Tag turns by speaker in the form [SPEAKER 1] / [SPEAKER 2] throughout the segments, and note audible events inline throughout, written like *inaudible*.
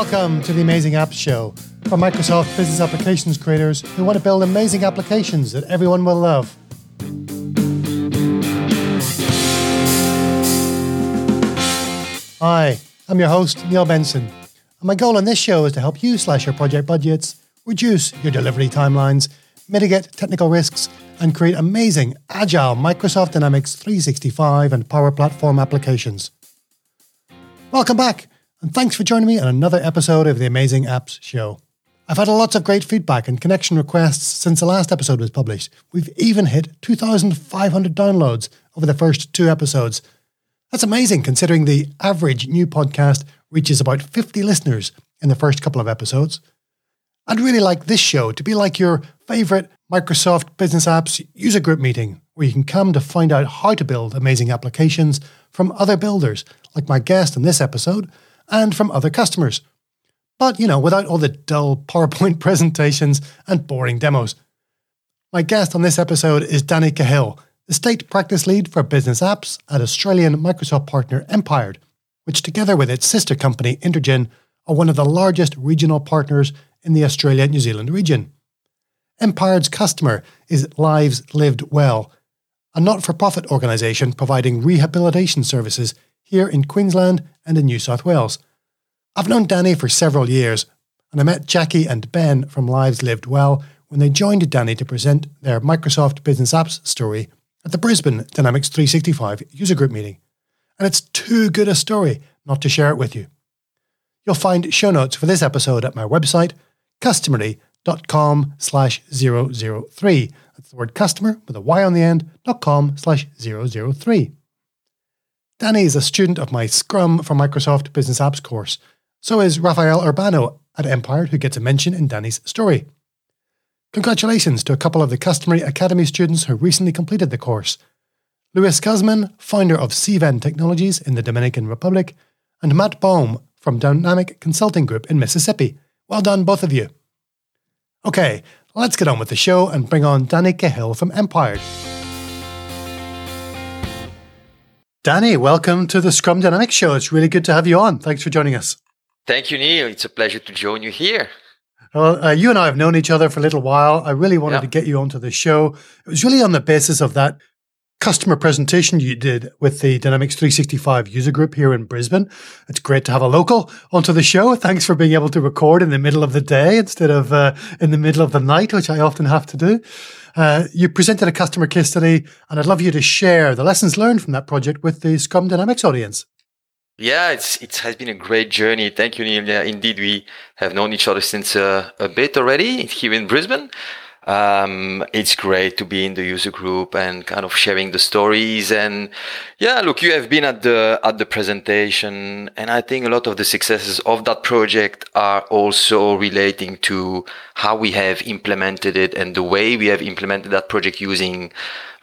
[SPEAKER 1] Welcome to the Amazing Apps Show for Microsoft business applications creators who want to build amazing applications that everyone will love. Hi, I'm your host, Neil Benson. And my goal on this show is to help you slash your project budgets, reduce your delivery timelines, mitigate technical risks, and create amazing, agile Microsoft Dynamics 365 and Power Platform applications. Welcome back, and thanks for joining me on another episode of the Amazing Apps Show. I've had lots of great feedback and connection requests since the last episode was published. We've even hit 2,500 downloads over the first two episodes. That's amazing considering the average new podcast reaches about 50 listeners in the first couple of episodes. I'd really like this show to be like your favourite Microsoft Business Apps user group meeting, where you can come to find out how to build amazing applications from other builders, like my guest in this episode, and from other customers. But, you know, without all the dull PowerPoint *laughs* presentations and boring demos. My guest on this episode is Dani Kahil, the State Practice Lead for Business Apps at Australian Microsoft partner Empired, which together with its sister company Intergen are one of the largest regional partners in the Australia New Zealand region. Empired's customer is Lives Lived Well, a not for profit organisation providing rehabilitation services here in Queensland and in New South Wales. I've known Dani for several years, and I met Jackie and Ben from Lives Lived Well when they joined Dani to present their Microsoft Business Apps story at the Brisbane Dynamics 365 user group meeting. And it's too good a story not to share it with you. You'll find show notes for this episode at my website, customery.com slash 003. That's the word customer with a Y on the end, dot com slash 003. Dani is a student of my Scrum for Microsoft Business Apps course. So is Rafael Urbano at Empired, who gets a mention in Dani's story. Congratulations to a couple of the Customery Academy students who recently completed the course. Luis Guzman, founder of CVEN Technologies in the Dominican Republic, and Matt Baum from Dynamic Consulting Group in Mississippi. Well done, both of you. Okay, let's get on with the show and bring on Dani Kahil from Empired. Dani, welcome to the Scrum Dynamics Show. It's really good to have you on. Thanks for joining us.
[SPEAKER 2] Thank you, Neil. It's a pleasure to join you here.
[SPEAKER 1] Well, uh, you and I have known each other for a little while. I really wanted yeah. to get you onto the show. It was really on the basis of that customer presentation you did with the Dynamics 365 user group here in Brisbane. It's great to have a local onto the show. Thanks for being able to record in the middle of the day instead of uh, in the middle of the night, which I often have to do. Uh, you presented a customer case study, and I'd love you to share the lessons learned from that project with the Scrum Dynamics audience.
[SPEAKER 2] Yeah, it's it has been a great journey. Thank you, Neil. Yeah, indeed, we have known each other since uh, a bit already here in Brisbane um, it's great to be in the user group and kind of sharing the stories. And yeah, look, you have been at the at the presentation, and I think a lot of the successes of that project are also relating to how we have implemented it and the way we have implemented that project using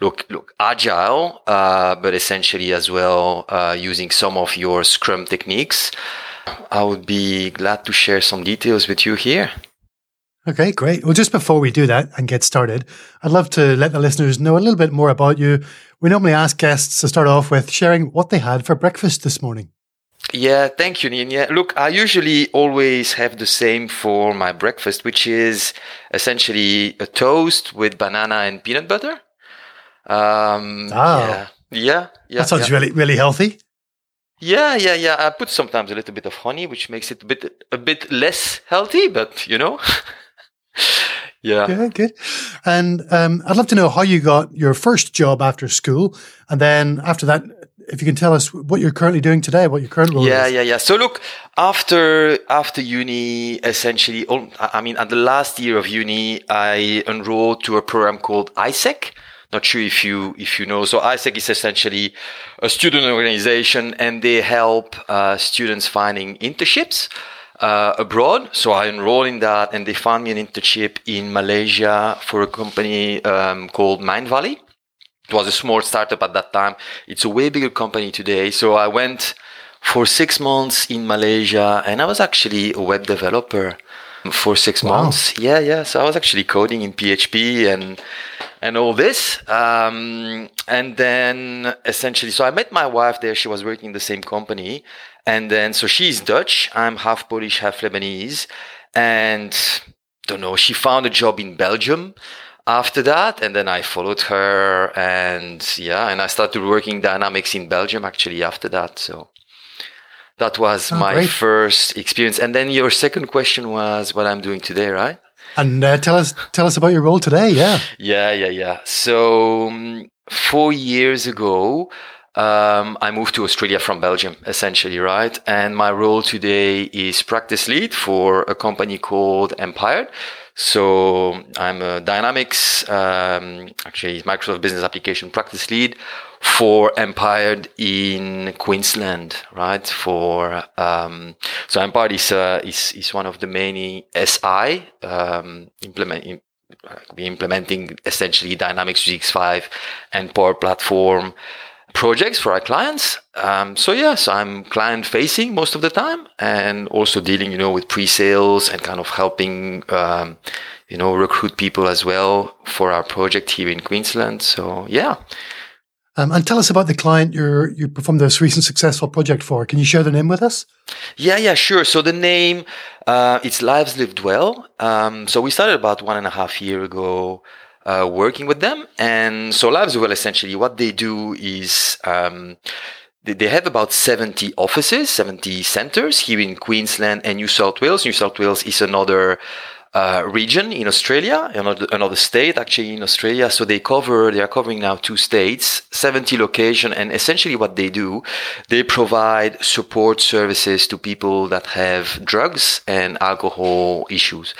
[SPEAKER 2] look look agile, uh, but essentially as well uh, using some of your Scrum techniques. I would be glad to share some details with you here.
[SPEAKER 1] Okay, great. Well, just before we do that and get started, I'd love to let the listeners know a little bit more about you. We normally ask guests to start off with sharing what they had for breakfast this morning.
[SPEAKER 2] Yeah, thank you, Nina. Look, I usually always have the same for my breakfast, which is essentially a toast with banana and peanut butter.
[SPEAKER 1] Um, oh.
[SPEAKER 2] yeah, yeah, yeah.
[SPEAKER 1] That sounds
[SPEAKER 2] yeah.
[SPEAKER 1] really, really healthy.
[SPEAKER 2] Yeah, yeah, yeah. I put sometimes a little bit of honey, which makes it a bit, a bit less healthy, but you know. *laughs* *laughs* yeah.
[SPEAKER 1] Yeah, good. And um, I'd love to know how you got your first job after school, and then after that, if you can tell us what you're currently doing today, what your current role
[SPEAKER 2] yeah,
[SPEAKER 1] is.
[SPEAKER 2] Yeah, yeah, yeah. So look, after after uni, essentially, I mean, at the last year of uni, I enrolled to a program called AIESEC. Not sure if you if you know. So AIESEC is essentially a student organization, and they help uh, students finding internships uh, abroad. So I enrolled in that, and they found me an internship in Malaysia for a company um, called Mindvalley. It was a small startup at that time. It's a way bigger company today. So I went for six months in Malaysia, and I was actually a web developer for six wow. months. Yeah, yeah. So I was actually coding in PHP and and all this. Um, and then essentially, so I met my wife there. She was working in the same company, And then, so she's Dutch. I'm half Polish, half Lebanese. And don't know, she found a job in Belgium after that. And then I followed her and yeah, and I started working dynamics in Belgium actually after that. So that was oh, my great. first experience. And then your second question was what I'm doing today, right?
[SPEAKER 1] And uh, tell us, tell us about your role today. Yeah.
[SPEAKER 2] Yeah, yeah, yeah. So um, four years ago, um, I moved to Australia from Belgium, essentially, right? And my role today is practice lead for a company called Empired. So I'm a Dynamics, um, actually Microsoft Business Application Practice Lead for Empired in Queensland, right? For um, so Empired is, uh, is is one of the many SI um, implement implementing essentially Dynamics 365 and Power Platform projects for our clients. Um, so yes, I'm client facing most of the time and also dealing, you know, with pre-sales and kind of helping, um, you know, recruit people as well for our project here in Queensland. So yeah.
[SPEAKER 1] Um, and tell us about the client you you performed this recent successful project for. Can you share the name with us?
[SPEAKER 2] Yeah, yeah, sure. So the name, uh, it's Lives Lived Well. Um, so we started about one and a half year ago uh, working with them. And so Lives Well, essentially, what they do is um, they, they have about 70 offices, 70 centers here in Queensland and New South Wales. New South Wales is another uh, region in Australia, another, another state actually in Australia. So they cover, they are covering now two states, 70 location. And essentially what they do, they provide support services to people that have drugs and alcohol issues.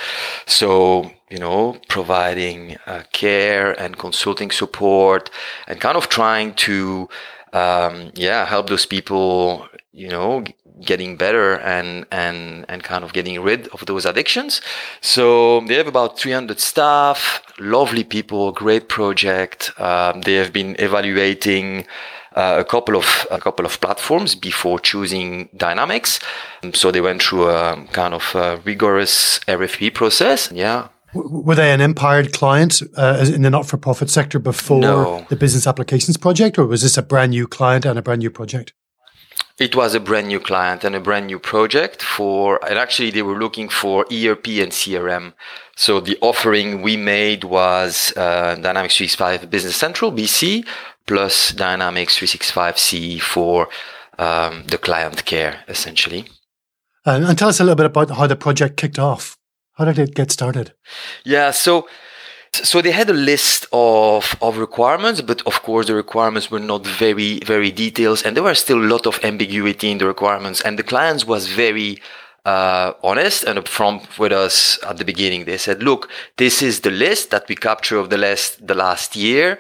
[SPEAKER 2] So, you know, providing uh, care and consulting support and kind of trying to, um, yeah, help those people, you know, getting better and and and kind of getting rid of those addictions. So they have about 300 staff, lovely people, great project. Um, they have been evaluating. Uh, a couple of a couple of platforms before choosing Dynamics, so they went through a kind of a rigorous RFP process. Yeah,
[SPEAKER 1] were they an empired client uh, in the not-for-profit sector before no. the business applications project, or was this a brand new client and a brand new project?
[SPEAKER 2] It was a brand new client and a brand new project for, and actually they were looking for ERP and CRM. So the offering we made was uh, Dynamics 365 Business Central, BC, plus Dynamics 365 CE for um, the client care, essentially.
[SPEAKER 1] And, and tell us a little bit about how the project kicked off. How did it get started?
[SPEAKER 2] Yeah, so so they had a list of, of requirements, but of course the requirements were not very, very detailed and there was still a lot of ambiguity in the requirements and the clients was very uh, honest and upfront with us at the beginning. They said, look, this is the list that we capture of the last, the last year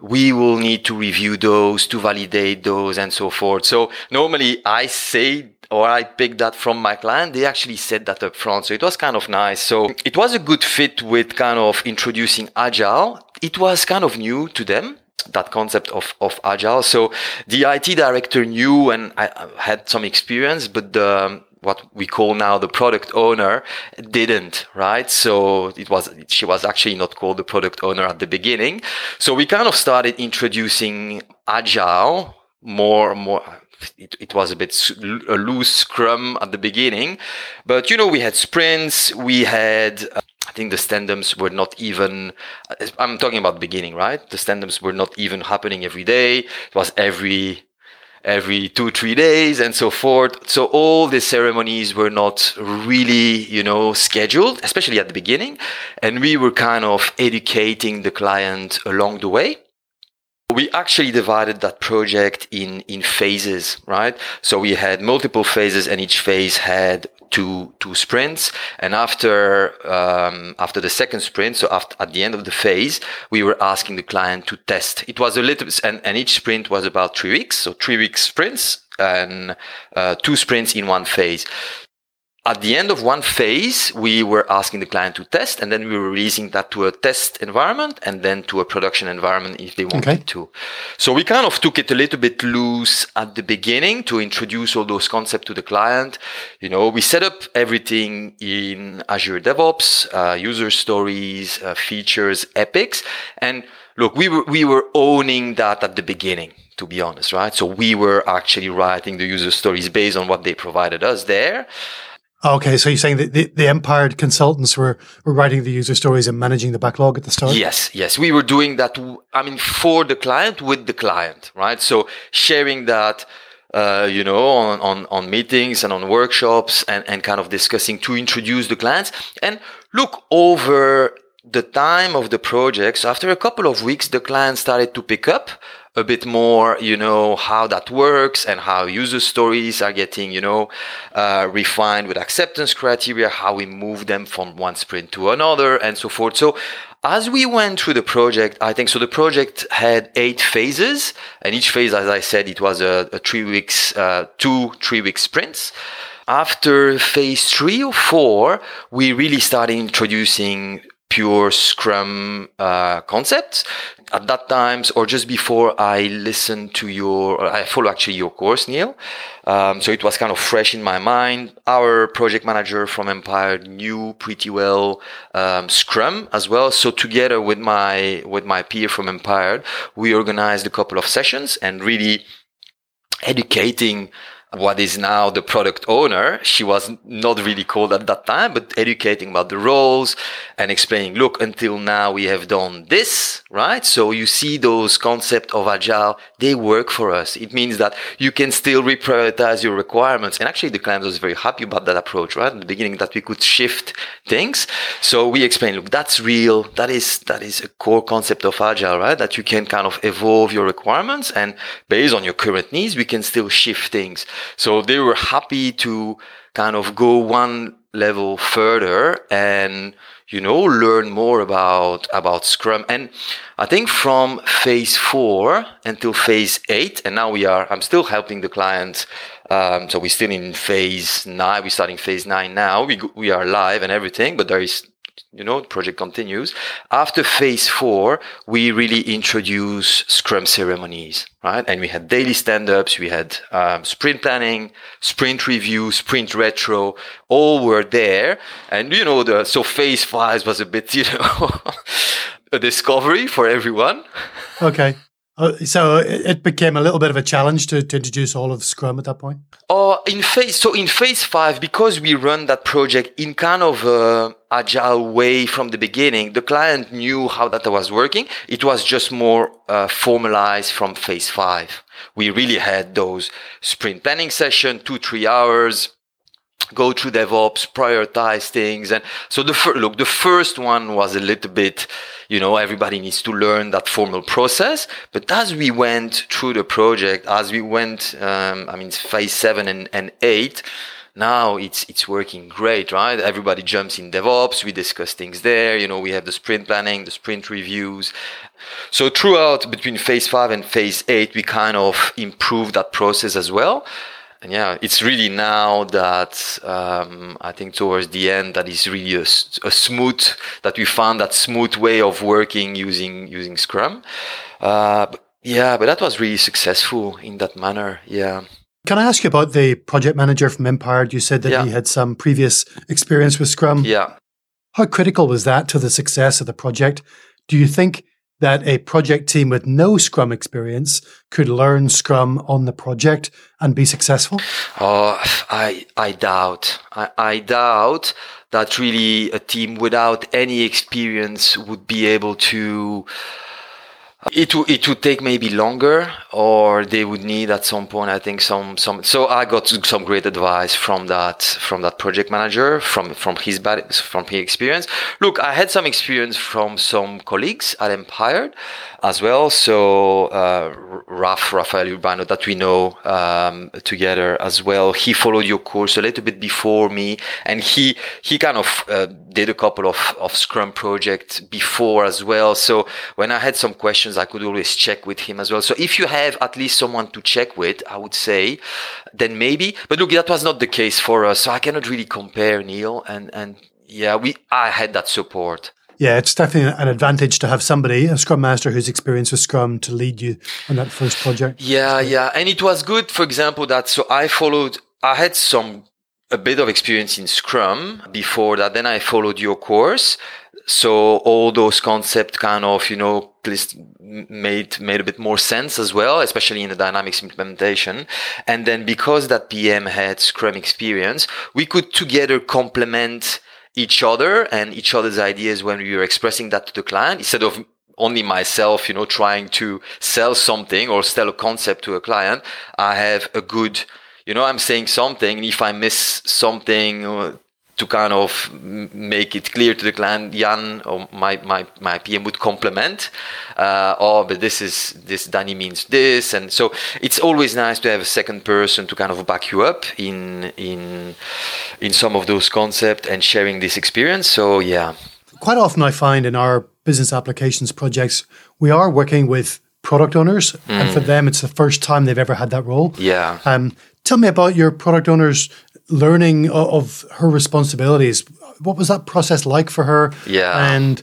[SPEAKER 2] we will need to review those to validate those and so forth. So normally I say or I picked that from my client. They actually said that up front. So it was kind of nice. So it was a good fit with kind of introducing agile. It was kind of new to them that concept of, of agile. So the IT director knew and I had some experience, but the, what we call now the product owner didn't, right? So it was, she was actually not called the product owner at the beginning. So we kind of started introducing agile more, more, it, it was a bit a loose scrum at the beginning, but you know, we had sprints, we had, uh, I think the stand-ups were not even, uh, I'm talking about the beginning, right? The stand-ups were not even happening every day. It was every every two, three days and so forth. So all the ceremonies were not really, you know, scheduled, especially at the beginning. And we were kind of educating the client along the way. We actually divided that project in, in phases, right? So we had multiple phases and each phase had two two sprints. And after um, after the second sprint so after, at the end of the phase we were asking the client to test. It was a little and, and each sprint was about three weeks. So three weeks sprints and uh, two sprints in one phase at the end of one phase, we were asking the client to test, and then we were releasing that to a test environment and then to a production environment if they wanted okay. to. So we kind of took it a little bit loose at the beginning to introduce all those concepts to the client. You know, we set up everything in Azure DevOps, uh, user stories, uh, features, epics, and look, we were we were owning that at the beginning to be honest, right? So we were actually writing the user stories based on what they provided us there.
[SPEAKER 1] Okay, so you're saying that the, the Empired consultants were, were writing the user stories and managing the backlog at the start?
[SPEAKER 2] Yes, yes. We were doing that, I mean, for the client, with the client, right? So sharing that, uh, you know, on, on, on meetings and on workshops and, and kind of discussing to introduce the clients. And look, over the time of the project, so after a couple of weeks, the client started to pick up a bit more, you know, how that works and how user stories are getting, you know, uh, refined with acceptance criteria, how we move them from one sprint to another and so forth. So as we went through the project, I think so the project had eight phases and each phase, as I said, it was a, a three weeks, uh, two three week sprints. After phase three or four, we really started introducing pure Scrum uh, concepts. At that times, or just before, I listened to your, I follow actually your course, Neil. Um, so it was kind of fresh in my mind. Our project manager from Empired knew pretty well um, Scrum as well. So together with my with my peer from Empired, we organized a couple of sessions and really educating what is now the product owner. She was not really called at that time, but educating about the roles and explaining, look, until now we have done this, right? So you see those concepts of agile, they work for us. It means that you can still reprioritize your requirements. And actually the client was very happy about that approach, right? In the beginning that we could shift things. So we explained, look, that's real. That is, that is a core concept of agile, right? That you can kind of evolve your requirements and based on your current needs, we can still shift things. So they were happy to kind of go one level further and you know learn more about about scrum. And i think from phase four until phase eight and now we are i'm still helping the client um, so we're still in phase nine we're starting phase nine now. We, we are live and everything but there is you know, the project continues. After phase four, we really introduce Scrum ceremonies, right? And we had daily stand-ups, we had um, sprint planning, sprint review, sprint retro, all were there. And you know, the so phase five was a bit, *laughs* you know, *laughs* a discovery for everyone.
[SPEAKER 1] Okay. Uh, so it became a little bit of a challenge to, to introduce all of Scrum at that point.
[SPEAKER 2] Oh, in phase so in phase five, because we run that project in kind of a agile way from the beginning, the client knew how that was working. It was just more uh, formalized from phase five. We really had those sprint planning session, two three hours go through DevOps, prioritize things. And so the first, look, the first one was a little bit, you know, everybody needs to learn that formal process. But as we went through the project, as we went, um, I mean, phase seven and, and eight, now it's it's working great, right? Everybody jumps in DevOps. We discuss things there. You know, we have the sprint planning, the sprint reviews. So throughout between phase five and phase eight, we kind of improved that process as well and yeah, it's really now that um, I think towards the end that is really a, a, smooth that we found that smooth way of working using using Scrum. Uh, but yeah, but that was really successful in that manner. Yeah.
[SPEAKER 1] Can I ask you about the project manager from Empire? You said that yeah. he had some previous experience with Scrum.
[SPEAKER 2] Yeah.
[SPEAKER 1] How critical was that to the success of the project? Do you think that a project team with no Scrum experience could learn Scrum on the project and be successful?
[SPEAKER 2] Oh, I I doubt. I, I doubt that really a team without any experience would be able to it would it would take maybe longer, or they would need at some point. I think some some. So I got some great advice from that from that project manager from from his bad from his experience. Look, I had some experience from some colleagues at Empired as well. So uh, Raf Rafael Urbano that we know um, together as well. He followed your course a little bit before me, and he he kind of uh, did a couple of of Scrum projects before as well. So when I had some questions, I could always check with him as well. So if you have at least someone to check with, I would say, then maybe. But look, that was not the case for us, so I cannot really compare Neil and and yeah, we I had that support.
[SPEAKER 1] Yeah, it's definitely an advantage to have somebody, a Scrum Master who's experienced with Scrum to lead you on that first project.
[SPEAKER 2] Yeah, yeah. And it was good, for example, that so I followed, I had some, a bit of experience in Scrum before that. Then I followed your course. so all those concepts kind of, you know, made made a bit more sense as well, especially in the dynamics implementation. And then because that PM had Scrum experience, we could together complement each other and each other's ideas when we were expressing that to the client instead of only myself, you know, trying to sell something or sell a concept to a client. I have a good, you know, I'm saying something. And If I miss something uh, to kind of make it clear to the client, Jan or my, my, my PM would complement, uh, oh, but this is, this Dani means this. And so it's always nice to have a second person to kind of back you up in, in, in some of those concepts and sharing this experience. So yeah.
[SPEAKER 1] Quite often I find in our business applications projects, we are working with product owners, mm. and for mm. them, it's the first time they've ever had that role.
[SPEAKER 2] Yeah.
[SPEAKER 1] Um, tell me about your product owners learning of her responsibilities. What was that process like for her?
[SPEAKER 2] Yeah.
[SPEAKER 1] And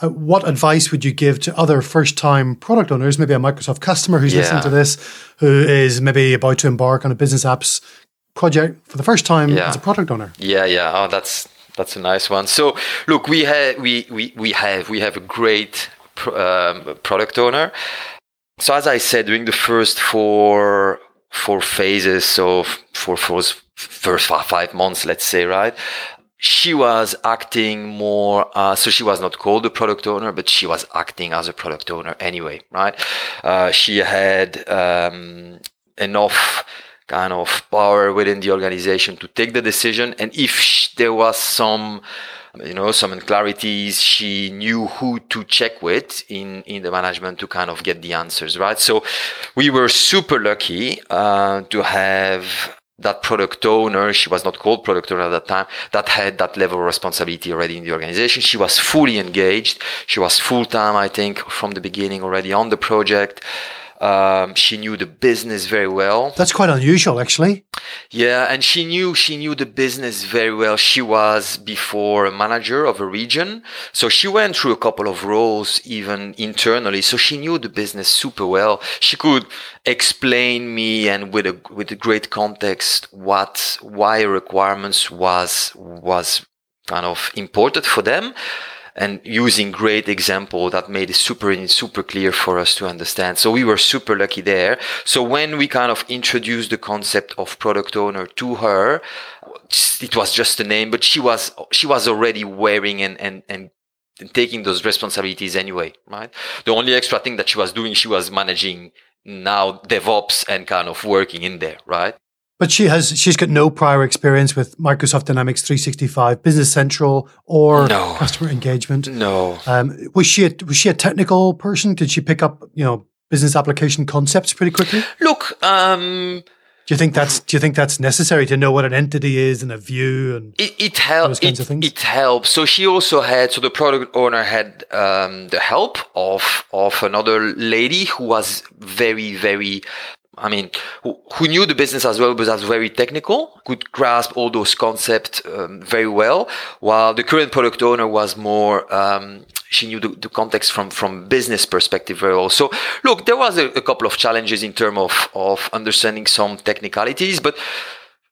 [SPEAKER 1] uh, what advice would you give to other first time product owners, maybe a Microsoft customer who's yeah. listening to this, who is maybe about to embark on a business apps project for the first time yeah. as a product owner?
[SPEAKER 2] Yeah, yeah. Oh, that's that's a nice one. So, look, we have we we, we have we have a great um, product owner. So, as I said, during the first four four phases, so for for first five months, let's say, right? She was acting more, uh, so she was not called a product owner, but she was acting as a product owner anyway, right? Uh, she had um, enough kind of power within the organization to take the decision. And if there was some, you know, some unclarities, she knew who to check with in, in the management to kind of get the answers, right? So we were super lucky uh, to have that product owner, she was not called product owner at that time, that had that level of responsibility already in the organization. She was fully engaged. She was full time, I think, from the beginning already on the project. Um, she knew the business very well.
[SPEAKER 1] That's quite unusual, actually.
[SPEAKER 2] Yeah, and she knew she knew the business very well. She was before a manager of a region, so she went through a couple of roles even internally. So she knew the business super well. She could explain me and with a with a great context what why requirements was was kind of imported for them and using great example that made it super super clear for us to understand. So we were super lucky there. So when we kind of introduced the concept of product owner to her it was just a name but she was she was already wearing and and and taking those responsibilities anyway right? The only extra thing that she was doing she was managing now devops and kind of working in there right
[SPEAKER 1] but she has she's got no prior experience with Microsoft Dynamics 365, Business Central, or no. customer engagement.
[SPEAKER 2] No.
[SPEAKER 1] Um, was she a, was she a technical person? Did she pick up you know business application concepts pretty quickly?
[SPEAKER 2] Look, um,
[SPEAKER 1] do you think that's do you think that's necessary to know what an entity is and a view and
[SPEAKER 2] it, it helps it, it, helps so she also had so the product owner had um, the help of of another lady who was very very I mean, who, who, knew the business as well, but was very technical, could grasp all those concepts um, very well. While the current product owner was more, um, she knew the, the, context from from business perspective very well. So, look, there was a, a couple of challenges in terms of of understanding some technicalities, but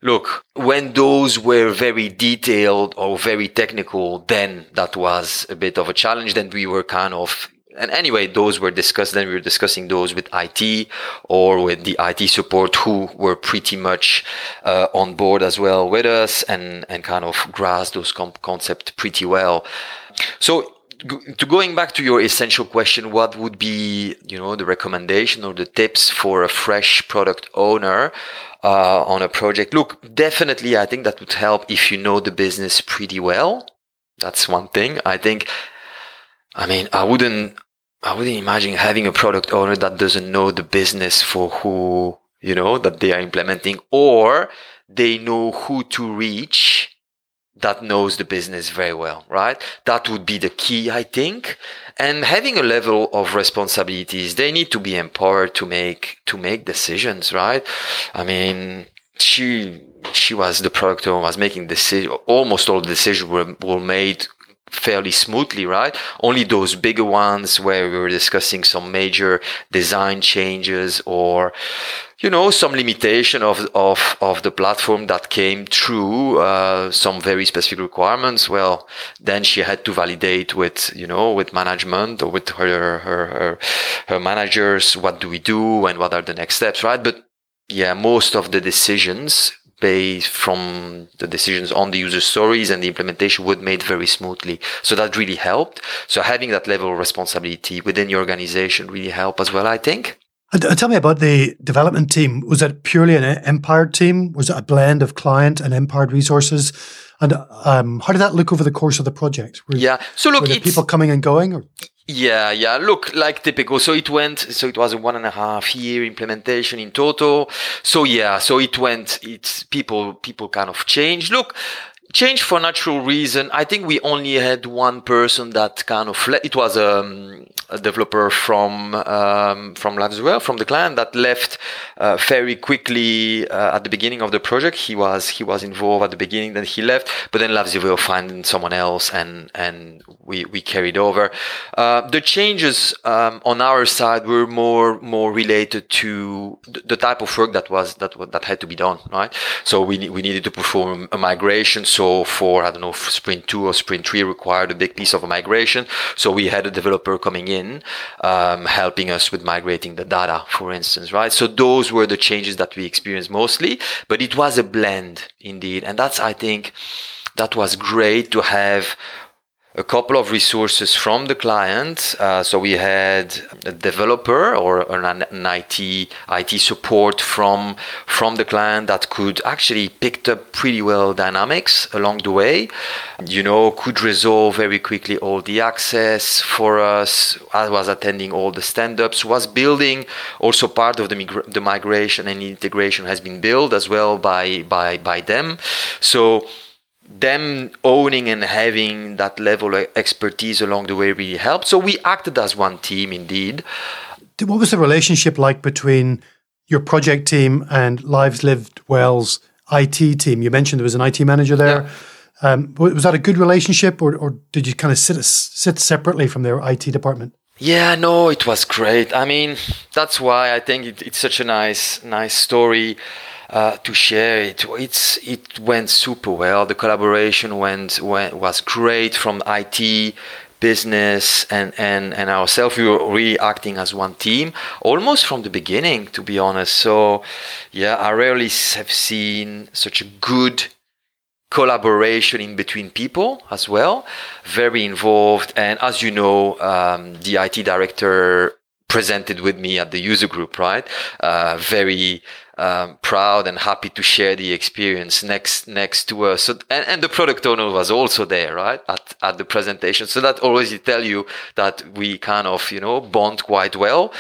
[SPEAKER 2] Look, when those were very detailed or very technical, then that was a bit of a challenge. Then we were kind of and anyway, those were discussed. Then we were discussing those with IT or with the IT support who were pretty much uh, on board as well with us and, and kind of grasped those com- concepts pretty well. So to going back to your essential question, what would be, you know, the recommendation or the tips for a fresh product owner uh, on a project? Look, definitely, I think that would help if you know the business pretty well. That's one thing. I think I mean, I wouldn't, I wouldn't imagine having a product owner that doesn't know the business for who, you know, that they are implementing or they know who to reach that knows the business very well, right? That would be the key, I think. And having a level of responsibilities, they need to be empowered to make, to make decisions, right? I mean, she, she was the product owner was making decisions, almost all the decisions were, were made fairly smoothly, right? Only those bigger ones where we were discussing some major design changes or, you know, some limitation of, of, of the platform that came through, uh, some very specific requirements. Well, then she had to validate with, you know, with management or with her, her, her, her managers. What do we do and what are the next steps, right? But yeah, most of the decisions based from the decisions on the user stories and the implementation would made very smoothly. So that really helped. So having that level of responsibility within your organization really helped as well, I think.
[SPEAKER 1] And tell me about the development team. Was it purely an Empired team? Was it a blend of client and Empired resources? And um, how did that look over the course of the project?
[SPEAKER 2] Were, yeah. So look,
[SPEAKER 1] were people coming and going? Or?
[SPEAKER 2] Yeah, yeah. Look, like typical. So it went. So it was a one and a half year implementation in total. So yeah. So it went. It's people. People kind of changed. Look, change for natural reason. I think we only had one person that kind of le- it was um, a developer from um, from LiveSwell from the client that left uh, very quickly uh, at the beginning of the project. He was he was involved at the beginning, then he left, but then LiveSwell found someone else, and and we we carried over. Uh, the changes um, on our side were more more related to the type of work that was that that had to be done, right? So we we needed to perform a migration. So for I don't know sprint two or sprint three required a big piece of a migration. So we had a developer coming in in, um, helping us with migrating the data, for instance, right? So those were the changes that we experienced mostly, but it was a blend indeed. And that's, I think, that was great to have a couple of resources from the client. Uh, so we had a developer or an, IT IT support from from the client that could actually picked up pretty well dynamics along the way. You know, could resolve very quickly all the access for us. I was attending all the stand-ups. Was building also part of the migra- the migration and integration has been built as well by by by them. So them owning and having that level of expertise along the way really helped. So we acted as one team indeed.
[SPEAKER 1] What was the relationship like between your project team and Lives Lived Well's IT team? You mentioned there was an IT manager there. Yeah. Um, was that a good relationship, or, or did you kind of sit sit separately from their IT department?
[SPEAKER 2] Yeah, no, it was great. I mean, that's why I think it, it's such a nice, nice story uh, to share it. It's it went super well. The collaboration went, went was great from IT business and, and, and ourselves. We were really acting as one team almost from the beginning, to be honest. So, yeah, I rarely have seen such a good collaboration in between people as well. Very involved. And as you know, um, the IT director presented with me at the user group, right? Uh, very um, proud and happy to share the experience next next to us. So, and, and the product owner was also there, right, at at the presentation. So that always tell you that we kind of you know bond quite well.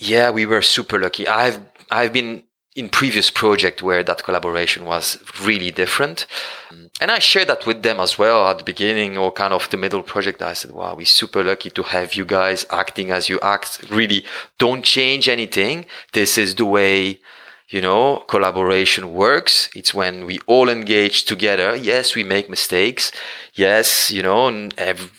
[SPEAKER 2] Yeah, we were super lucky. I've I've been in previous project where that collaboration was really different. And I shared that with them as well at the beginning or kind of the middle project. I said, wow, we're super lucky to have you guys acting as you act. Really don't change anything. This is the way you know, collaboration works. It's when we all engage together. Yes, we make mistakes. Yes, you know, every,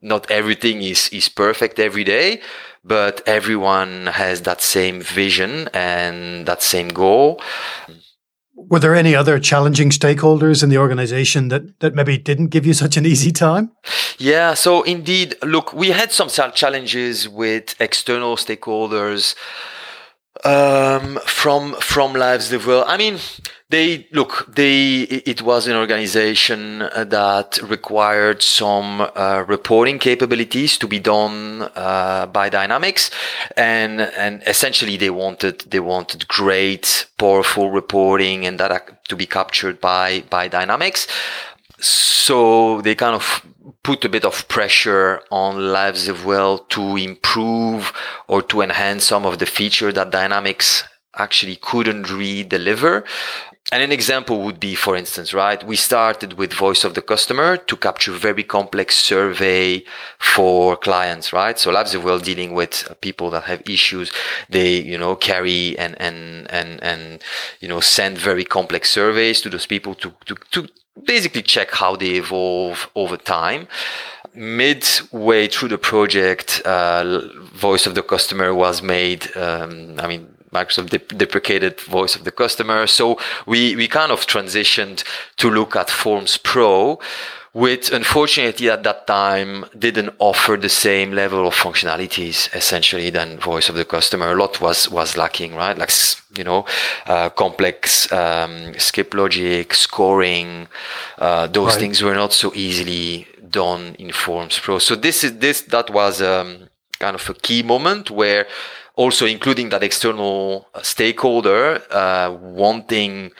[SPEAKER 2] not everything is, is perfect every day, but everyone has that same vision and that same goal.
[SPEAKER 1] Were there any other challenging stakeholders in the organization that, that maybe didn't give you such an easy time?
[SPEAKER 2] Yeah, so indeed, look, we had some challenges with external stakeholders um, from from Lives Lived Well. I mean, they look. They it was an organization that required some uh, reporting capabilities to be done uh, by Dynamics, and and essentially they wanted they wanted great, powerful reporting and data to be captured by by Dynamics. So they kind of put a bit of pressure on Lives Lived Well to improve or to enhance some of the feature that Dynamics actually couldn't really deliver. And an example would be, for instance, right? We started with voice of the customer to capture very complex survey for clients, right? So Lives Lived Well dealing with people that have issues, they, you know, carry and, and, and, and, you know, send very complex surveys to those people to, to, to basically check how they evolve over time midway through the project, uh, voice of the customer was made. Um, I mean, Microsoft dep- deprecated voice of the customer. So we, we kind of transitioned to look at Forms Pro, which unfortunately at that time didn't offer the same level of functionalities essentially than voice of the customer. A lot was, was lacking, right? Like, you know, uh, complex, um, skip logic, scoring, uh, those right. things were not so easily done in Forms Pro. So this is, this, that was, um, kind of a key moment where also including that external stakeholder uh, wanting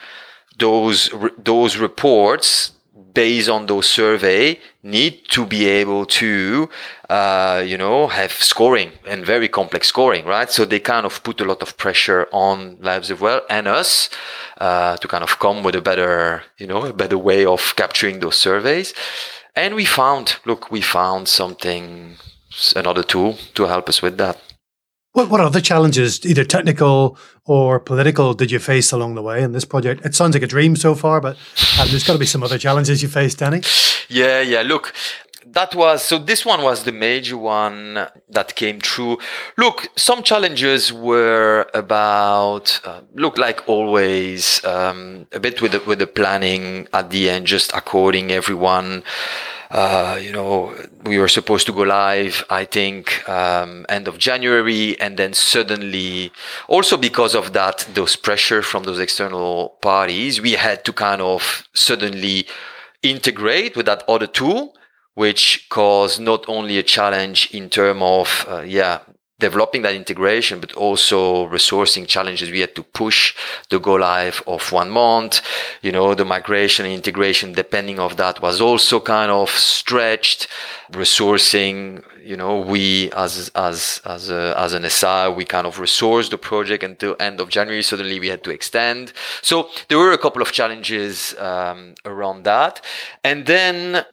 [SPEAKER 2] those those reports based on those survey need to be able to uh, you know have scoring and very complex scoring right? So they kind of put a lot of pressure on Lives Lived Well and us uh, to kind of come with a better you know a better way of capturing those surveys. And we found look we found something another tool to help us with that
[SPEAKER 1] what, what other challenges, either technical or political, did you face along the way in this project? It sounds like a dream so far, but um, there's got to be some other challenges you faced, Dani.
[SPEAKER 2] Yeah, yeah. Look, that was so this one was the major one that came true look some challenges were about uh, look like always um, a bit with the, with the planning at the end just according everyone uh, you know, we were supposed to go live, I think, um, end of January, and then suddenly, also because of that, those pressure from those external parties, we had to kind of suddenly integrate with that other tool, which caused not only a challenge in terms of, uh, yeah, developing that integration, but also resourcing challenges. We had to push the go live of one month. You know, the migration and integration, depending of that was also kind of stretched. Resourcing, you know, we as, as, as, a, as an SI, we kind of resourced the project until end of January. Suddenly we had to extend. So there were a couple of challenges, um, around that. And then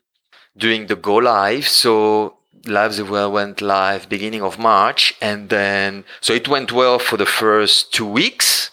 [SPEAKER 2] during the go live, so Well went live beginning of March, and then so it went well for the first two weeks,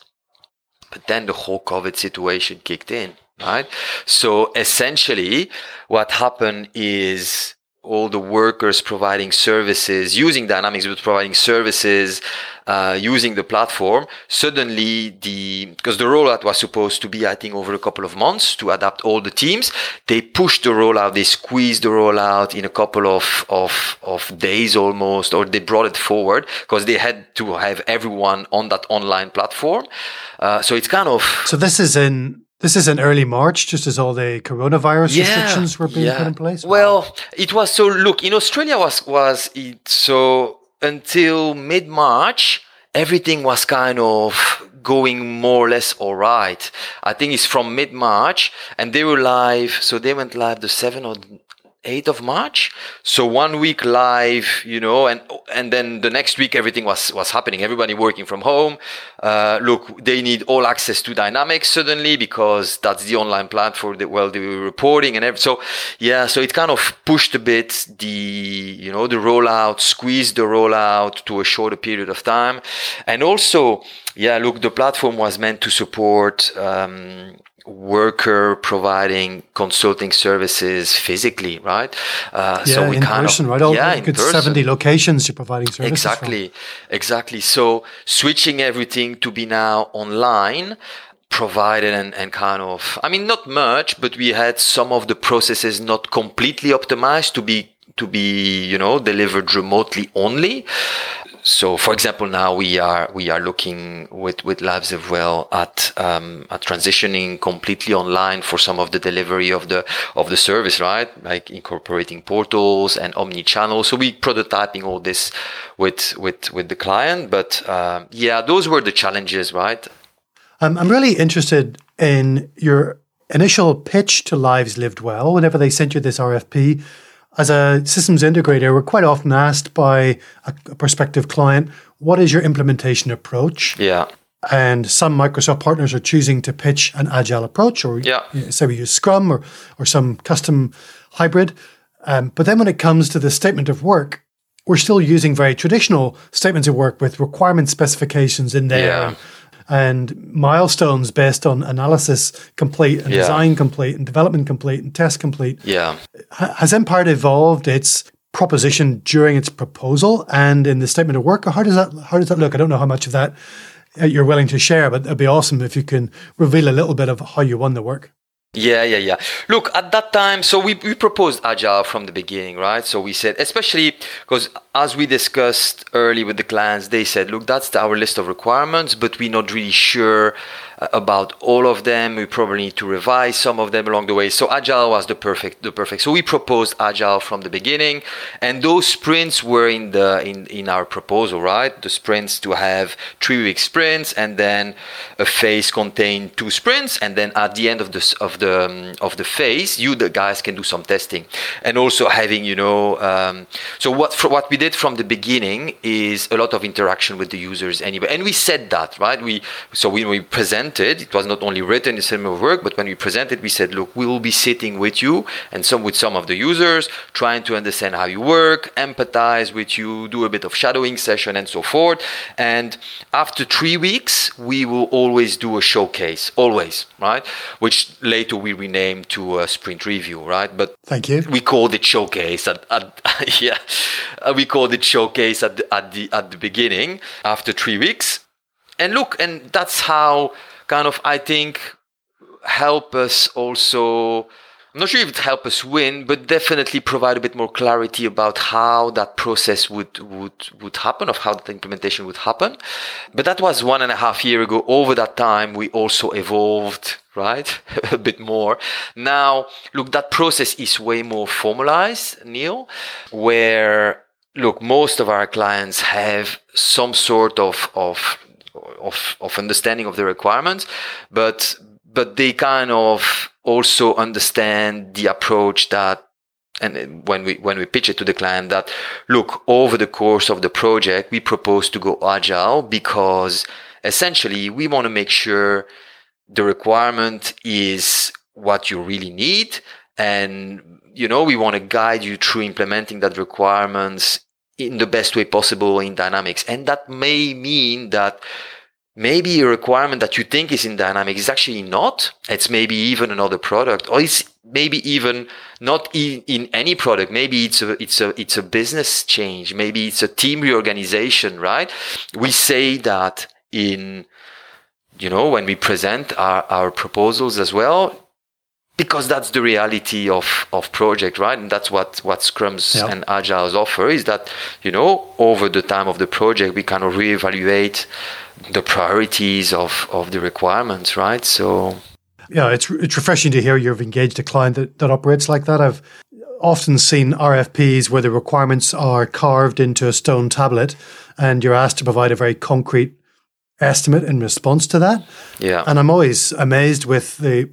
[SPEAKER 2] but then the whole COVID situation kicked in, right? So essentially, what happened is all the workers providing services using Dynamics, but providing services uh, using the platform, suddenly the because the rollout was supposed to be, I think, over a couple of months to adapt all the teams. They pushed the rollout, they squeezed the rollout in a couple of of of days almost, or they brought it forward because they had to have everyone on that online platform. Uh, so it's kind of
[SPEAKER 1] so this is in this is in early March, just as all the coronavirus yeah, restrictions were being yeah. put in place.
[SPEAKER 2] Well, it was so. Look, in Australia was was it so until mid March, everything was kind of going more or less all right. I think it's from mid March, and they were live. So they went live the seventh or 8th of March. So one week live, you know, and and then the next week everything was was happening. Everybody working from home. Uh, look, they need all access to Dynamics suddenly because that's the online platform that well they were reporting and everything. So yeah, so it kind of pushed a bit the you know the rollout, squeezed the rollout to a shorter period of time, and also yeah, look, the platform was meant to support. Um, worker providing consulting services physically, right?
[SPEAKER 1] Uh, yeah, so we in kind person, of, right? All, yeah, in person. 70 locations you're providing services.
[SPEAKER 2] Exactly,
[SPEAKER 1] from.
[SPEAKER 2] exactly. So switching everything to be now online provided and, and kind of, I mean, not much, but we had some of the processes not completely optimized to be to be you know delivered remotely only so for example now we are we are looking with with Lives Lived Well at um, at transitioning completely online for some of the delivery of the of the service right? Like incorporating portals and omni channels so we prototyping all this with with with the client. But uh, yeah those were the challenges right?
[SPEAKER 1] Um, i'm really interested in your initial pitch to lives lived well. Whenever they sent you this rfp as a systems integrator, we're quite often asked by a, a prospective client, what is your implementation approach?
[SPEAKER 2] Yeah.
[SPEAKER 1] and some Microsoft partners are choosing to pitch an agile approach, or
[SPEAKER 2] yeah.
[SPEAKER 1] say we use Scrum or or some custom hybrid. Um, but then when it comes to the statement of work, we're still using very traditional statements of work with requirement specifications in there.
[SPEAKER 2] Yeah.
[SPEAKER 1] And, milestones based on analysis complete and
[SPEAKER 2] Yeah.
[SPEAKER 1] design complete and development complete and test complete.
[SPEAKER 2] Yeah.
[SPEAKER 1] Has Empired evolved its proposition during its proposal and in the statement of work, or how does that how does that look? I don't know how much of that uh, you're willing to share, but it'd be awesome if you can reveal a little bit of how you won the work.
[SPEAKER 2] Yeah, yeah, yeah. Look, at that time, so we, we proposed agile from the beginning, right? So we said, especially because as we discussed early with the clients, they said, look, that's our list of requirements, but we're not really sure uh, about all of them. We probably need to revise some of them along the way. So agile was the perfect, the perfect. So we proposed agile from the beginning, and those sprints were in the in in our proposal, right? The sprints to have three week sprints, and then a phase contain two sprints, and then at the end of the of the um, of the phase, you the guys can do some testing, and also having you know. Um, so what fr- what we did from the beginning is a lot of interaction with the users anyway, and we said that right. We so when we presented, it was not only written in the statement work, but when we presented, we said, look, we will be sitting with you and some with some of the users, trying to understand how you work, empathize with you, do a bit of shadowing session, and so forth. And after three weeks, we will always do a showcase, always, right? Which later we renamed to a sprint review, right? But
[SPEAKER 1] Thank you.
[SPEAKER 2] we called it showcase at, at *laughs* yeah Uh, we called it showcase at the, at the at the beginning after three weeks. And look and that's how kind of i think help us also i'm not sure if it help us win but definitely provide a bit more clarity about how that process would would would happen of how the implementation would happen. But that was one and a half year ago. Over that time we also evolved right *laughs* a bit more. Now look that process is way more formalized neil where look most of our clients have some sort of of of, of understanding of the requirements but but they kind of also understand the approach that and when we when we pitch it to the client that look over the course of the project we propose to go agile because essentially we want to make sure the requirement is what you really need and you know we want to guide you through implementing that requirements in the best way possible in dynamics. And that may mean that maybe a requirement that you think is in dynamics is actually not. It's maybe even another product or it's maybe even not in, in any product. Maybe it's a it's a it's a business change. Maybe it's a team reorganization right? We say that in you know when we present our, our proposals as well because that's the reality of, of project, right? And that's what, what Scrums
[SPEAKER 1] Yeah.
[SPEAKER 2] and Agiles offer is that, you know, over the time of the project, we kind of reevaluate the priorities of, of the requirements, right? So,
[SPEAKER 1] Yeah, it's it's refreshing to hear you've engaged a client that, that operates like that. I've often seen RFPs where the requirements are carved into a stone tablet and you're asked to provide a very concrete estimate in response to that.
[SPEAKER 2] yeah.
[SPEAKER 1] And I'm always amazed with the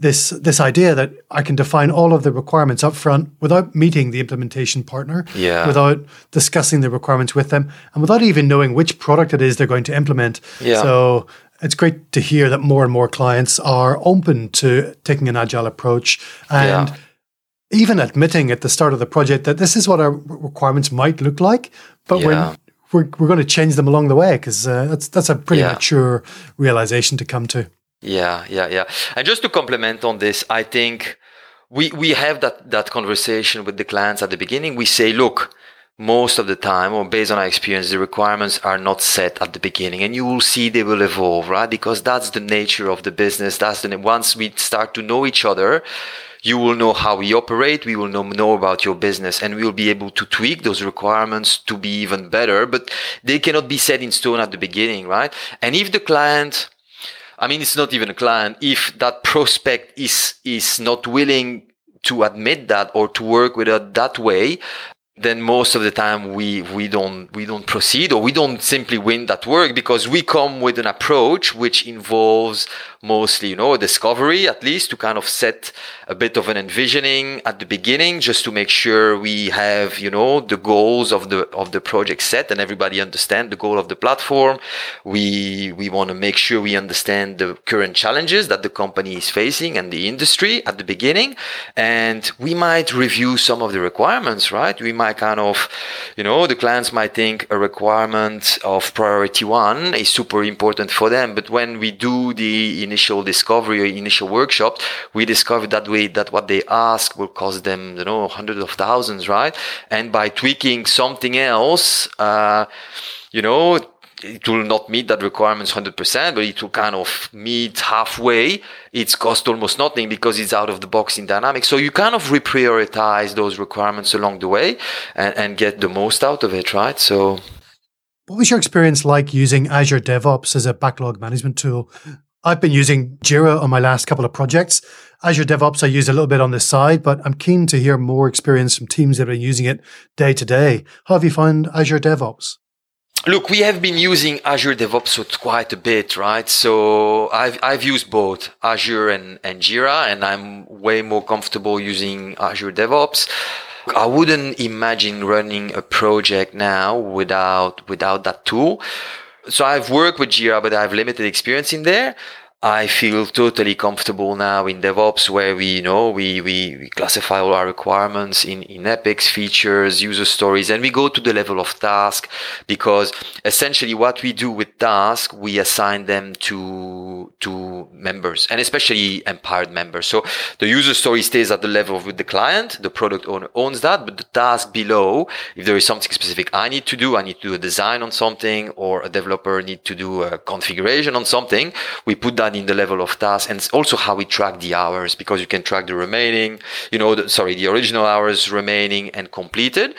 [SPEAKER 1] this this idea that I can define all of the requirements up front without meeting the implementation partner,
[SPEAKER 2] Yeah.
[SPEAKER 1] without discussing the requirements with them, and without even knowing which product it is they're going to implement.
[SPEAKER 2] Yeah.
[SPEAKER 1] So it's great to hear that more and more clients are open to taking an agile approach and
[SPEAKER 2] Yeah.
[SPEAKER 1] even admitting at the start of the project that this is what our requirements might look like, but
[SPEAKER 2] Yeah.
[SPEAKER 1] we're we're, we're going to change them along the way because uh, that's that's a pretty mature realization to come to.
[SPEAKER 2] Yeah, yeah, yeah. And just to complement on this, I think we we have that that conversation with the clients at the beginning. We say, look, most of the time, or based on our experience, the requirements are not set at the beginning, and you will see they will evolve, right? Because that's the nature of the business. That's the once we start to know each other. You will know how we operate. We will know, know about your business and we will be able to tweak those requirements to be even better, but they cannot be set in stone at the beginning, right? And if the client, I mean, it's not even a client. If that prospect is is not willing to admit that or to work with it that way, then most of the time we we don't we don't proceed or we don't simply win that work because we come with an approach which involves mostly you know a discovery at least to kind of set a bit of an envisioning at the beginning just to make sure we have you know the goals of the of the project set and everybody understand the goal of the platform. We we want to make sure we understand the current challenges that the company is facing and the industry at the beginning. And we might review some of the requirements right? We might kind of, you know, the clients might think a requirement of priority one is super important for them. But when we do the initial discovery or initial workshop, we discover that way that what they ask will cost them, you know, hundreds of thousands, right? And by tweaking something else, uh, you know, it will not meet that requirements 100%, but it will kind of meet halfway. It's cost almost nothing because it's out of the box in Dynamics. So you kind of reprioritize those requirements along the way and, and get the most out of it, right? So.
[SPEAKER 1] What was your experience like using Azure DevOps as a backlog management tool? I've been using Jira on my last couple of projects. Azure DevOps I use a little bit on the side, but I'm keen to hear more experience from teams that are using it day to day. How have you found Azure DevOps?
[SPEAKER 2] Look, we have been using Azure DevOps quite a bit, right? So I've, I've used both Azure and, and Jira, and I'm way more comfortable using Azure DevOps. I wouldn't imagine running a project now without, without that tool. So I've worked with Jira, but I have limited experience in there. I feel totally comfortable now in DevOps where we, you know, we, we, we, classify all our requirements in, in epics, features, user stories, and we go to the level of task because essentially what we do with task, we assign them to, to members and especially empowered members. So the user story stays at the level with the client. The product owner owns that, but the task below, if there is something specific I need to do, I need to do a design on something or a developer need to do a configuration on something, we put that in the level of tasks and also how we track the hours because you can track the remaining, you know, the, sorry, the original hours remaining and completed.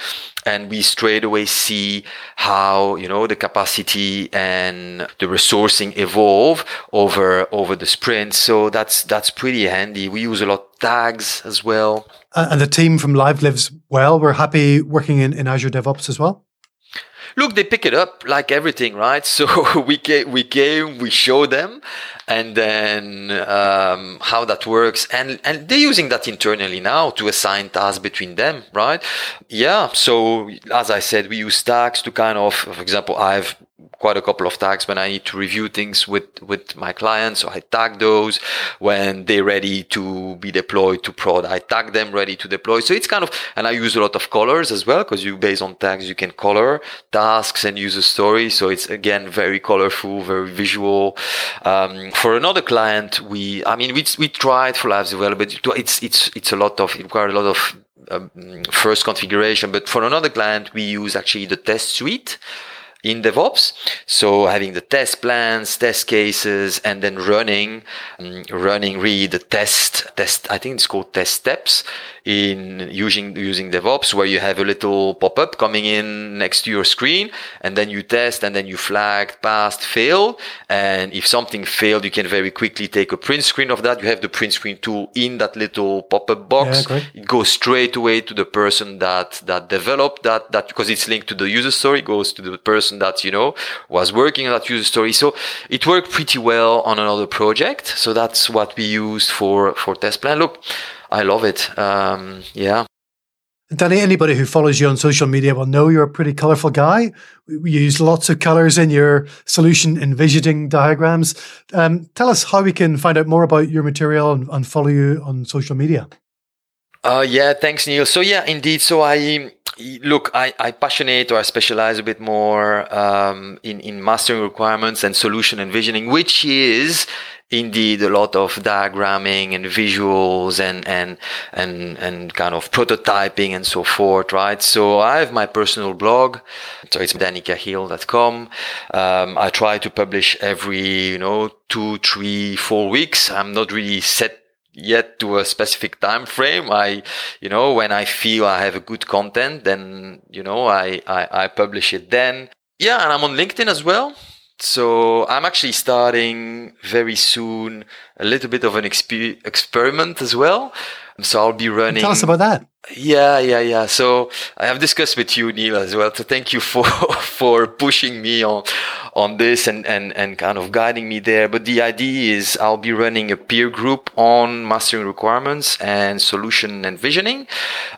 [SPEAKER 2] And we straight away see how, you know, the capacity and the resourcing evolve over, over the sprint. So that's, that's pretty handy. We use a lot tags as well.
[SPEAKER 1] and the team from Lives Lived Well. We're happy working in, in Azure DevOps as well
[SPEAKER 2] look, they pick it up like everything, right? *laughs* So we came, we came, we show them, and then um, how that works, and and they're using that internally now to assign tasks between them, right? Yeah. So as I said, we use tags to kind of, for example, I've quite a couple of tags when I need to review things with, with my clients. So I tag those when they're ready to be deployed to prod. I tag them ready to deploy. So it's kind of, and I use a lot of colors as well because you based on tags, you can color tasks and user stories. So it's again, very colorful, very visual. Um, for another client, we, I mean, we, we tried for live as well, but it's, it's, it's a lot of, it requires a lot of um, first configuration. But for another client, we use actually the test suite in DevOps. So having the test plans, test cases, and then running, um, running the test, test, I think it's called test steps in using using DevOps, where you have a little pop-up coming in next to your screen, and then you test, and then you flag passed, failed, and if something failed, you can very quickly take a print screen of that. You have the print screen tool in that little pop-up box. Yeah, it goes straight away to the person that that developed that that because it's linked to the user story. It goes to the person that you know was working on that user story. So it worked pretty well on another project. So that's what we used for for test plan. Look I love it. Um, yeah.
[SPEAKER 1] Dani, anybody who follows you on social media will know you're a pretty colorful guy. We use lots of colors in your solution envisioning diagrams. Um, tell us how we can find out more about your material and, and follow you on social media.
[SPEAKER 2] Uh, yeah, thanks, Neil. So yeah, indeed. So I look, I, I passionate or I specialize a bit more um, in in mastering requirements and solution envisioning, which is indeed a lot of diagramming and visuals and and and and kind of prototyping and so forth right so i have my personal blog so it's danikahil.com um, i try to publish every you know two three four weeks i'm not really set yet to a specific time frame i you know when i feel i have a good content then you know i i, I publish it then yeah and i'm on linkedin as well so I'm actually starting very soon a little bit of an exper- experiment as well, So I'll be running.
[SPEAKER 1] Tell us about that.
[SPEAKER 2] Yeah, yeah, yeah. So I have discussed with you, Neil, as well. So thank you for *laughs* for pushing me on on this and and and kind of guiding me there. But the idea is I'll be running a peer group on mastering requirements and solution envisioning.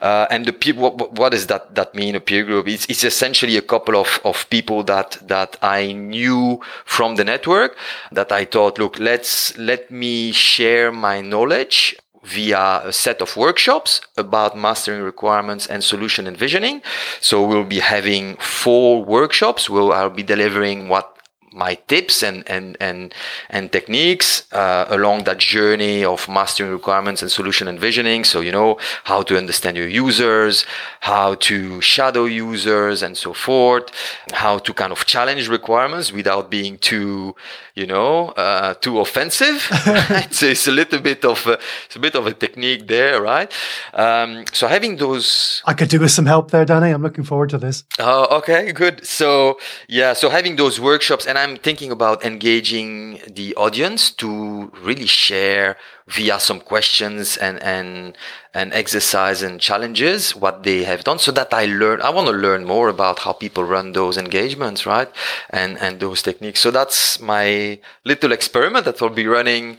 [SPEAKER 2] Uh, and the peer, what, what does that that mean? A peer group? It's it's essentially a couple of of people that that I knew from the network that I thought, look, let's let me share my knowledge via a set of workshops about mastering requirements and solution envisioning. So we'll be having four workshops where I'll be delivering what my tips and and and and techniques uh, along that journey of mastering requirements and solution envisioning. So you know how to understand your users, how to shadow users, and so forth. How to kind of challenge requirements without being too, you know, uh, too offensive. *laughs* right? So it's a little bit of a, it's a bit of a technique there, right? Um, so having those,
[SPEAKER 1] I could do with some help there, Dani. I'm looking forward to this.
[SPEAKER 2] Oh, okay, good. So yeah, so having those workshops, and I'm thinking about engaging the audience to really share via some questions and and and exercise and challenges what they have done, so that I learn. I want to learn more about how people run those engagements, right, and and those techniques. So that's my little experiment that will be running.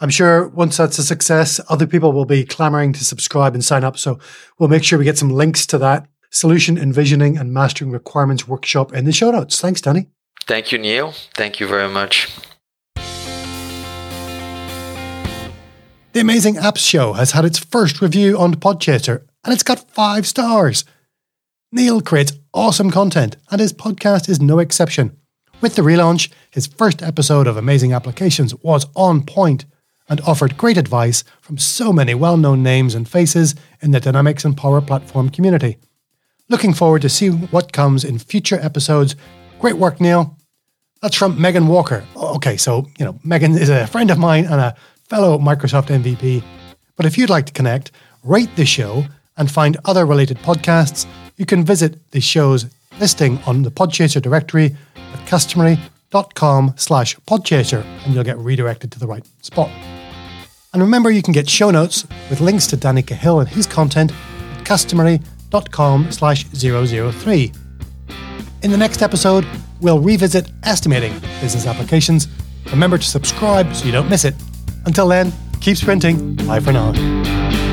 [SPEAKER 1] I'm sure once that's a success, other people will be clamoring to subscribe and sign up. So we'll make sure we get some links to that solution envisioning and mastering requirements workshop in the show notes. Thanks, Dani.
[SPEAKER 2] Thank you, Neil. Thank you very much.
[SPEAKER 1] The Amazing Apps Show has had its first review on Podchaser and it's got five stars. Neil creates awesome content and his podcast is no exception. With the relaunch, his first episode of Amazing Applications was on point and offered great advice from so many well known names and faces in the Dynamics and Power Platform community. Looking forward to seeing what comes in future episodes. Great work, Neil. That's from Megan Walker. Okay, so, you know, Megan is a friend of mine and a fellow Microsoft MVP. But if you'd like to connect, rate the show, and find other related podcasts, you can visit the show's listing on the Podchaser directory at customery.com slash podchaser and you'll get redirected to the right spot. And remember, you can get show notes with links to Dani Kahil and his content at customery.com slash 003. In the next episode, we'll revisit estimating business applications. Remember to subscribe so you don't miss it. Until then, keep sprinting. Bye for now.